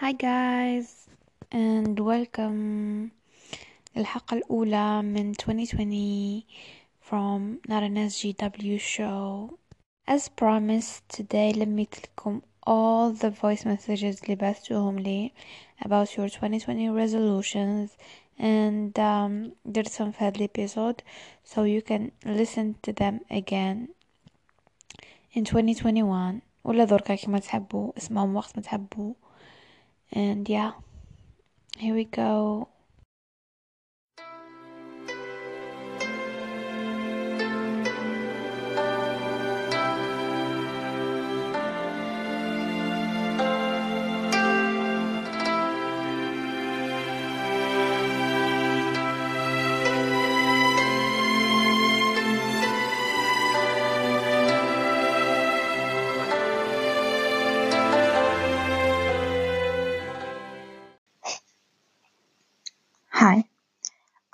Hi guys and welcome الحلقة الأولى من 2020 from not an SGW show. As promised today لميت لكم all the voice messages اللي بعثتوهم لي about your 2020 resolutions and um, did some في هذا episode so you can listen to them again in 2021 ولا ذركا كما تحبوا اسمعهم وقت ما تحبوا and yeah here we go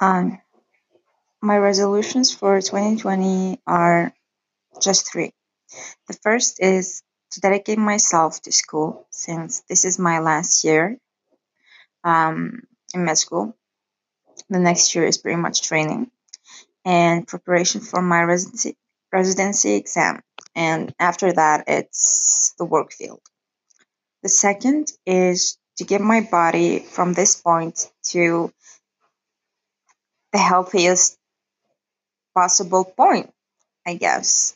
Um, my resolutions for 2020 are just three. The first is to dedicate myself to school since this is my last year um, in med school. The next year is pretty much training and preparation for my residency residency exam. And after that, it's the work field. The second is to get my body from this point to the healthiest possible point, I guess.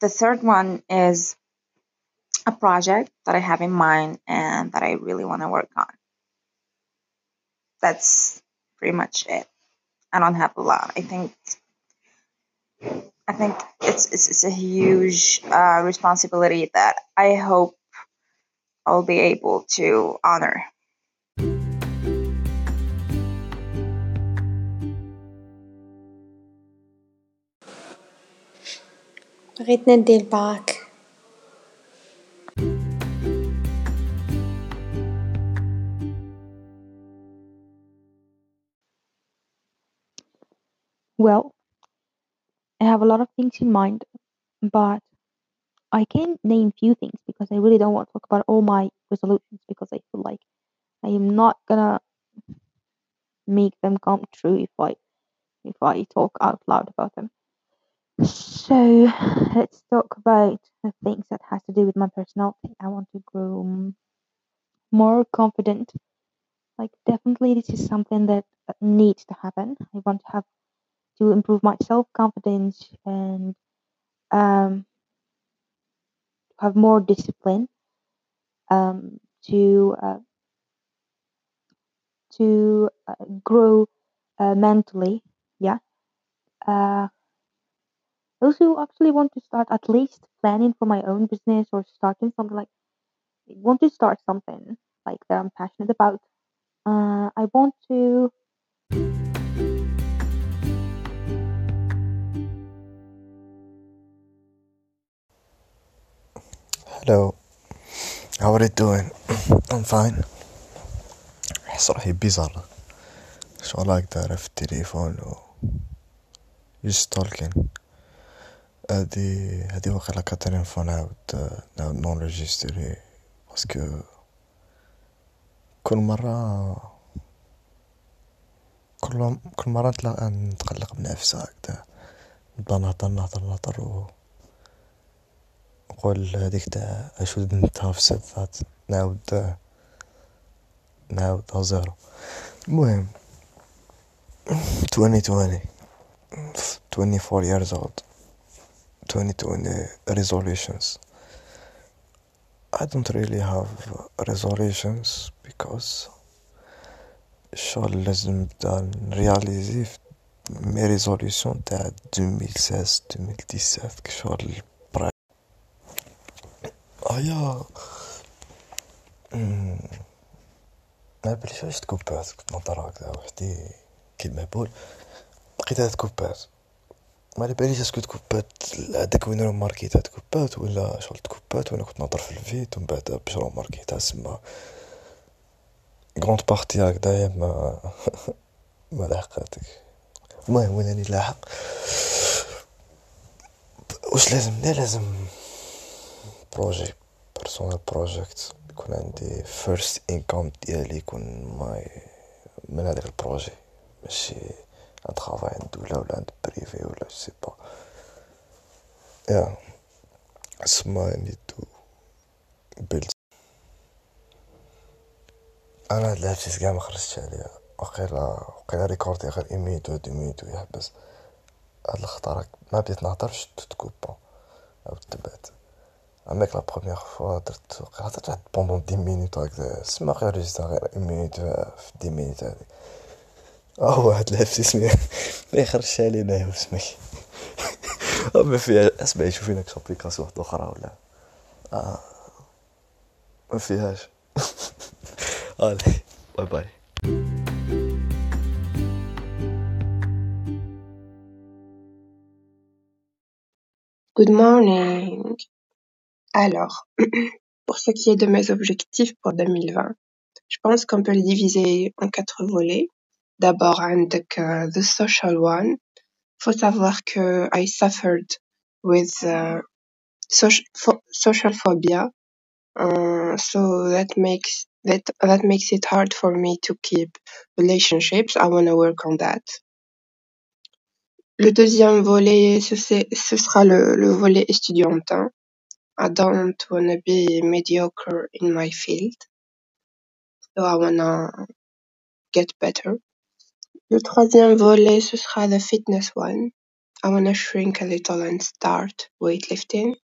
The third one is a project that I have in mind and that I really want to work on. That's pretty much it. I don't have a lot. I think I think it's it's, it's a huge uh, responsibility that I hope I'll be able to honor. بغيت ندي الباك Well, I have a lot of things in mind, but I can name few things because I really don't want to talk about all my resolutions because I feel like I am not gonna make them come true if I if I talk out loud about them. So let's talk about the things that has to do with my personality. I want to grow more confident. Like definitely this is something that needs to happen. I want to have to improve my self confidence and um have more discipline um to uh, to uh, grow uh, mentally. Yeah. Uh, I also actually want to start at least planning for my own business or starting something like I want to start something like that I'm passionate about. Uh, I want to Hello, how are you doing? I'm fine. أحس روحي بيزار شغل هكدا في التليفون و just talking هادي هادي واقيلا quatrième fois نعاود نعاود نونجستري parce que كل مرة كل كل مرة نتلاقى نتقلق بنفسي هكدا. نبدا نهضر نهضر نهضر و نقول هاديك تاع shouldn't have said that نعاود نعاود zéro. المهم 2020 24 years old. 2020 resolutions. I don't really have resolutions because الشغل لازم نبدا نرياليزي mes résolutions تاع 2016 2017 كشغل برا هيا ما باليش علاش تكوبات كنت نهضر هكذا وحدي كي المهبول لقيتها تكوبات ما على باليش اسكو تكوبات هداك وين راه ماركيتها تكوبات ولا شغل تكوبات وأنا كنت نهضر في الفيت ومن بعد باش راه ماركيتها سما كغوند بارتي هكدايا ما ما لحقاتك. المهم وين راني لاحق؟ واش لازم؟ لا لازم بروجي بيرسونال بروجيكت يكون عندي فيرست انكم ديالي يكون ماي من هذاك البروجي ماشي ان طرافاي عند دوله ولا عند بريفي ولا سي با يا سما نيد تو بيلد أنا هاد الهاتفيس كاع ما خرجتش عليها وقيلا وقيلا ريكوردي غير اي مينوت ولا دو مينوت ويحبس هاد الخطرة ما بديت نهضر باش تتكوبا أو تبعت عميك لا بروميير فوا درت هضرت واحد بوندون دي مينوت هكذا سما غير ريجيستا غير اي مينوت في دي مينوت هادي اه واحد الهاتفيس ما يخرجش علينا يا سمك ما فيها اسمعي شوفي لك ابليكاسيون واحدة اخرى ولا آه. ما فيهاش Allez, bye bye. Good morning. Alors, pour ce qui est de mes objectifs pour 2020, je pense qu'on peut les diviser en quatre volets. D'abord, عندك uh, the social one. Faut savoir que I suffered with uh, social, social phobia, uh, so that makes that that makes it hard for me to keep relationships. I want to work on that. Le deuxième volet, ce, ce sera le, le volet estudiantin. I don't want to be mediocre in my field, so I wanna get better. Le troisième volet, ce sera the fitness one. I wanna shrink a little and start weightlifting.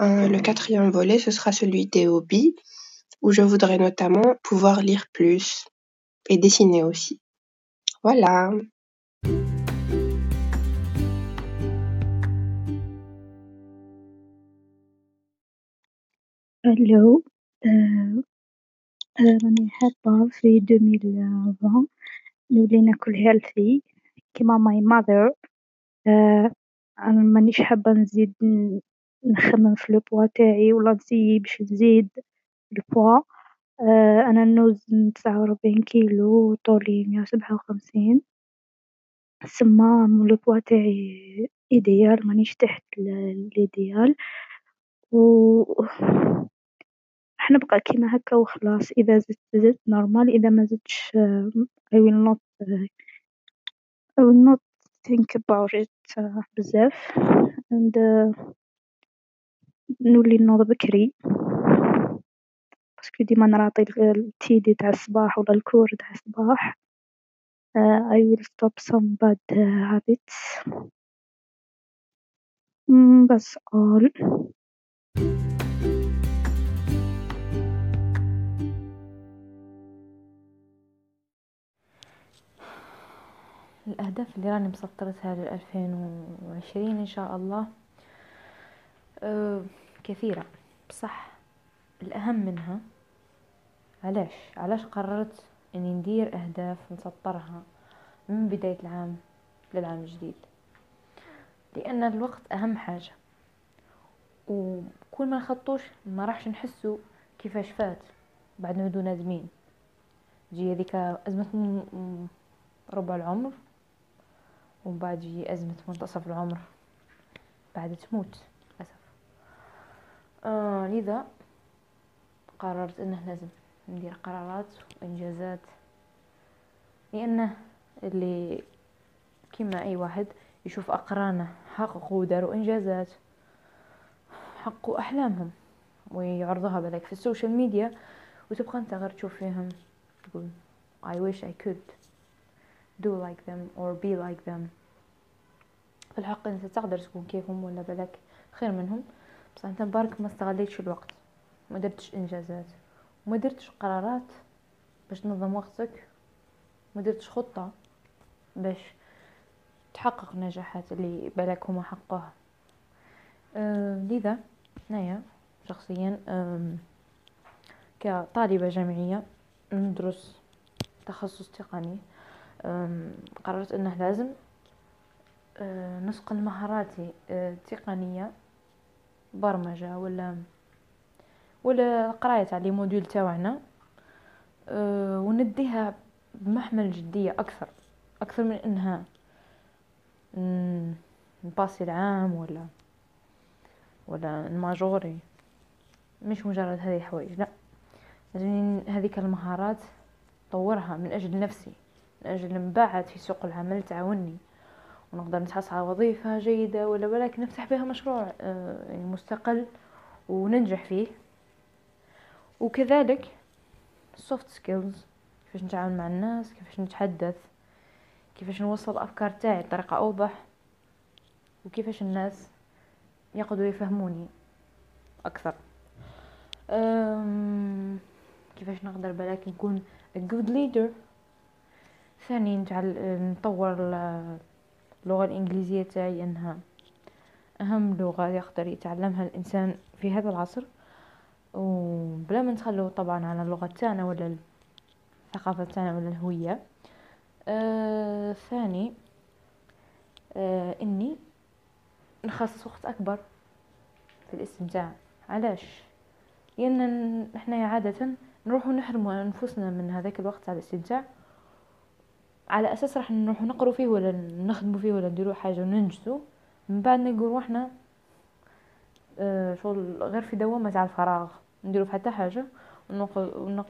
Euh, le quatrième volet, ce sera celui des hobbies où je voudrais notamment pouvoir lire plus et dessiner aussi. Voilà. Hello, euh, راني حابة في 2020 نولي ناكل healthy كيما mother. آه، أنا مانيش حابة نزيد نخمم في ال poids تاعي ولا ن essayer باش نزيد ال poids. آه، أنا نوزن تسعة وربعين كيلو طولي مية وسبعة وخمسين. سما ال poids تاعي idéal مانيش تحت ال idéal. و حنبقى كيما هكا وخلاص. إذا زدت زدت normal إذا ما زدتش I will not I will not think about it بزاف. And نولي نوض بكري. باسكو ديما نراطي التيدي تاع الصباح ولا الكور تاع الصباح. I will stop some bad habits. That's all. الأهداف اللي راني مسطرتها لألفين وعشرين إن شاء الله أه كثيرة. بصح الأهم منها علاش؟ علاش قررت إني ندير أهداف نسطرها من بداية العام للعام الجديد؟ لأن الوقت أهم حاجة. وكل ما نخطوش ما راحش نحسو كيفاش فات بعد نعودو نادمين. تجي هذيك أزمة ربع العمر. ومن بعد تجي أزمة منتصف العمر بعد تموت للأسف. آه لذا قررت إنه لازم ندير قرارات وإنجازات لأنه اللي كيما أي واحد يشوف أقرانه حققوا وداروا إنجازات حققوا أحلامهم ويعرضوها بالك في ال social media وتبقى أنت غير تشوف فيهم تقول I wish I could. Do like them or be like them. في الحق إنت تقدر تكون كيفهم ولا بالك خير منهم. بس إنت برك ما استغليتش الوقت ما درتش إنجازات وما درتش قرارات باش تنظم وقتك ما درتش خطة باش تحقق نجاحات اللي بالك هما حقوها لذا هنايا شخصيا كطالبة جامعية ندرس تخصص تقني. قررت إنه لازم أه نسقل مهاراتي أه برمجة ولا ولا قراية لي موديول تاوعنا أه ونديها بمحمل جدية أكثر أكثر من إنها نباسي العام ولا ولا الماجوري. مش مجرد هذه الحوايج لا. لازم هذيك المهارات طورها من أجل نفسي. من أجل من بعد في سوق العمل تعاوني. ونقدر نتحصل على وظيفة جيدة ولا ولكن نفتح بها مشروع آه، يعني مستقل وننجح فيه. وكذلك soft skills كيفاش نتعامل مع الناس كيفاش نتحدث كيفاش نوصل الافكار تاعي بطريقة أوضح وكيفاش الناس يقدروا يفهموني أكثر. كيفاش نقدر بلاك نكون a good leader. ثاني نطور اللغة الإنجليزية تاعي أنها أهم لغة يقدر يتعلمها الإنسان في هذا العصر. وبلا ما نتخلو طبعا على اللغة تاعنا ولا الثقافة تاعنا ولا الهوية. آه ثاني آه إني نخصص وقت أكبر في الاستمتاع. علاش؟ لأن إحنا عادة نروح نحرم أنفسنا من هذاك الوقت تاع الاستمتاع. على أساس راح نروح نقرو فيه ولا نخدمو فيه ولا نديرو حاجة وننجزو. من بعد نلقو روحنا آه شغل غير في دوامة تاع الفراغ. نديرو حتى حاجة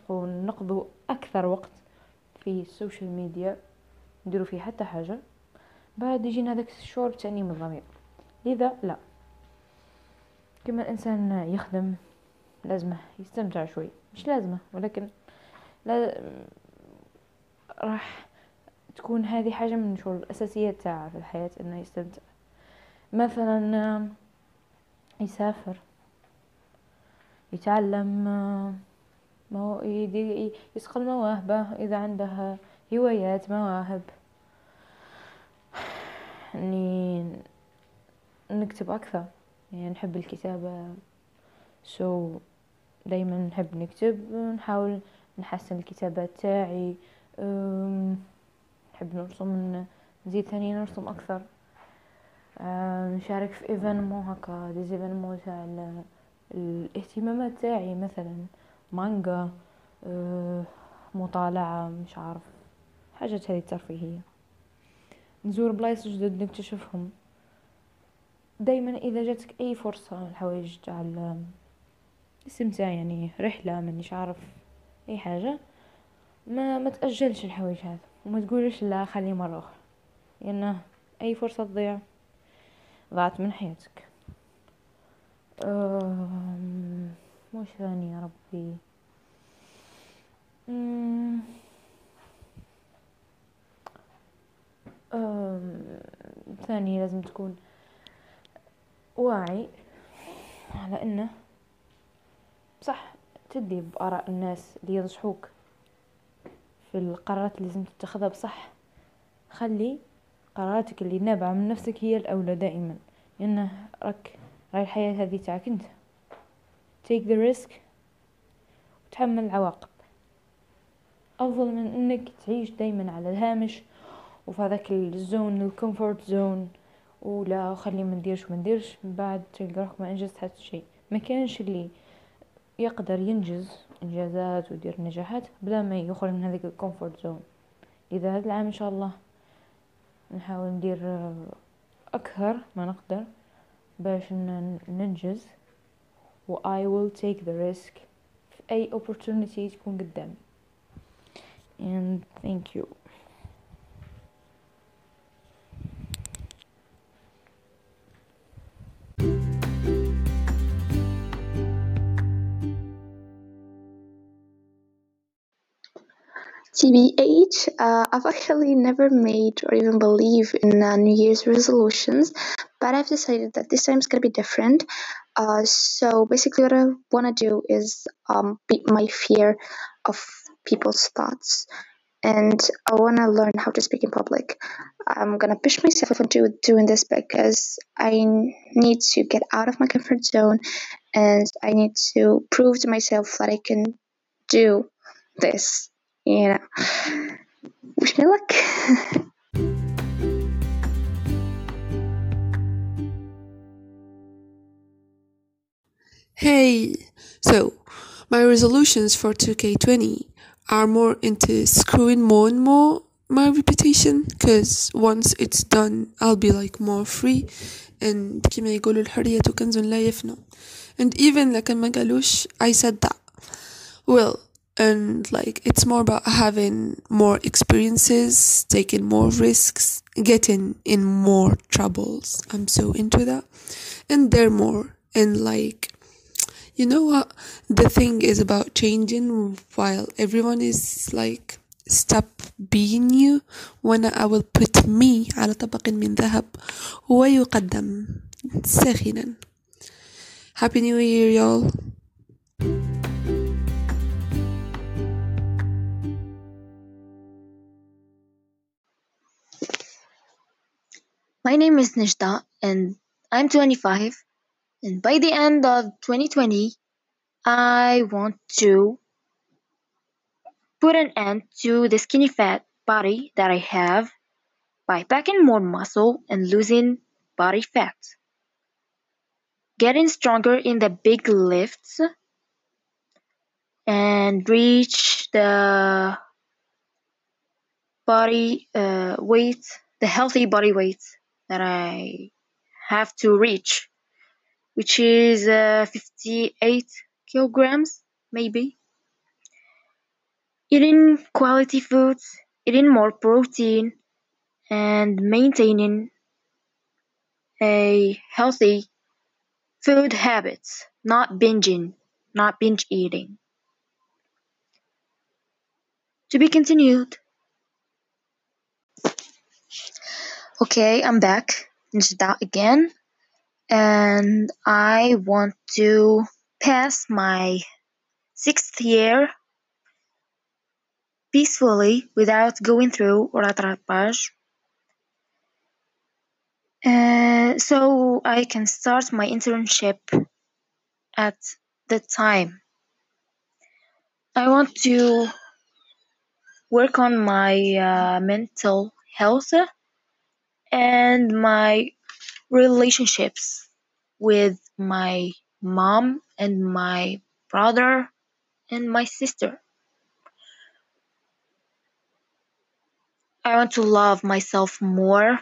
ونقضو أكثر وقت في ال social media نديرو فيه حتى حاجة. بعد يجينا هذاك الشعور تاني من الضمير. لذا لا. كما الإنسان يخدم لازمه يستمتع شوي. مش لازمة ولكن لا راح تكون هذه حاجة من شغل الاساسيات تاعه في الحياة إنه يستمتع. مثلا يسافر يتعلم يسقل مواهبه إذا عنده هوايات مواهب. اني نكتب أكثر. يعني نحب الكتابة. سو so دايما نحب نكتب نحاول نحسن الكتابات تاعي نحب نرسم نزيد ثاني نرسم أكثر. نشارك في événements هكا des événements تاع الاهتمامات تاعي مثلا. مانجا مطالعة مش عارف. حاجات هذه ترفيهية نزور بلايص جدد نكتشفهم. دايما إذا جاتك أي فرصة الحوايج تاع الاستمتاع يعني رحلة مانيش عارف أي حاجة ما ما تأجلش الحوايج هذا وما تقولش لا خلي مرة أخرى. لأن أي فرصة تضيع ضاعت من حياتك. مش ثاني يا ربي؟ ثاني لازم تكون واعي على إنه صح تدي بآراء الناس اللي ينصحوك في القرارات اللي لازم تتخذها بصح. خلي قراراتك اللي نابعة من نفسك هي الأولى دائما. لأنه راك راي الحياة هذه تاعك أنت. Take the risk. وتحمل العواقب. أفضل من أنك تعيش دايما على الهامش وفي هذاك ال zone ال comfort zone ولا خلي ما نديرش ما نديرش. من بعد تلقى روحك ما أنجزت حتى شيء. ما كانش اللي يقدر ينجز إنجازات ويدير نجاحات بلا ما يخرج من هذيك ال comfort zone. إذا هذا العام إن شاء الله نحاول ندير أكثر ما نقدر باش ننجز و I will take the risk في أي opportunity تكون قدامي. And thank you. TBH, uh, I've actually never made or even believe in uh, New Year's resolutions, but I've decided that this time is gonna be different. Uh, so basically, what I want to do is um, beat my fear of people's thoughts, and I want to learn how to speak in public. I'm gonna push myself into doing this because I need to get out of my comfort zone, and I need to prove to myself that I can do this. You know, wish me luck. Hey, so my resolutions for 2K20 are more into screwing more and more my reputation because once it's done I'll be like more free and كما يقولوا الحرية كنز لا يفنى and even لكن ما قالوش I said that well and like it's more about having more experiences taking more risks getting in more troubles i'm so into that and there more and like you know what the thing is about changing while everyone is like stop being you وانا I will put me على طبق من ذهب ويقدم ساخنا Happy New Year y'all My name is Nishda and I'm 25 and by the end of 2020 I want to put an end to the skinny fat body that I have by packing more muscle and losing body fat. Getting stronger in the big lifts and reach the body uh, weight, the healthy body weight that I have to reach, which is uh, 58 kilograms, maybe. Eating quality foods, eating more protein, and maintaining a healthy food habits, not binging, not binge eating. To be continued. Okay, I'm back. Nishda again. And I want to pass my sixth year peacefully without going through rattrapage. Uh, so I can start my internship at the time. I want to work on my uh, mental health and my relationships with my mom and my brother and my sister. I want to love myself more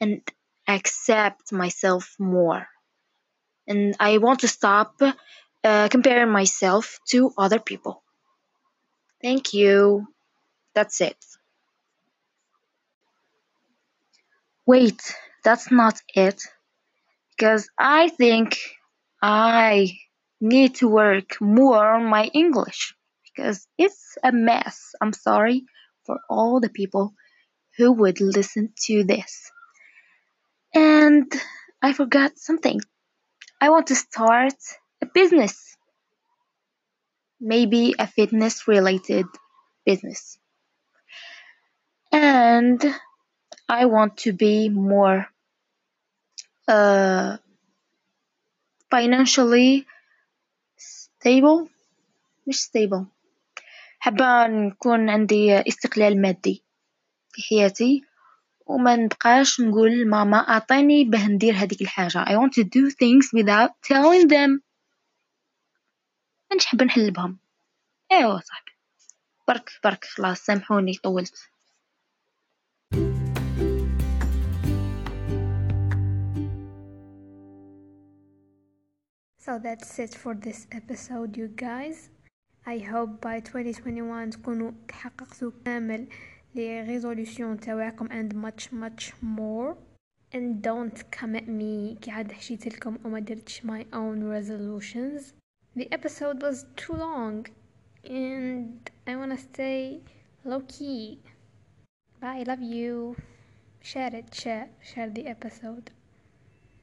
and accept myself more. And I want to stop uh, comparing myself to other people. Thank you. That's it. Wait, that's not it. Because I think I need to work more on my English. Because it's a mess. I'm sorry for all the people who would listen to this. And I forgot something. I want to start a business. Maybe a fitness related business. And I want to be more uh, financially stable. مش stable. حابة نكون عندي استقلال مادي في حياتي وما نبقاش نقول لماما أعطيني باه ندير هذيك الحاجة. I want to do things without telling them. مانيش حابة نحل بهم. ايوا صاحبي. برك برك خلاص سامحوني طولت. So that's it for this episode you guys. I hope by 2021 تكونوا تحققتوا كامل لي resolution تاعكم and much much more and don't come at me كي عاد حشيت لكم وما درتش my own resolutions the episode was too long and I wanna stay low key bye love you share it share share the episode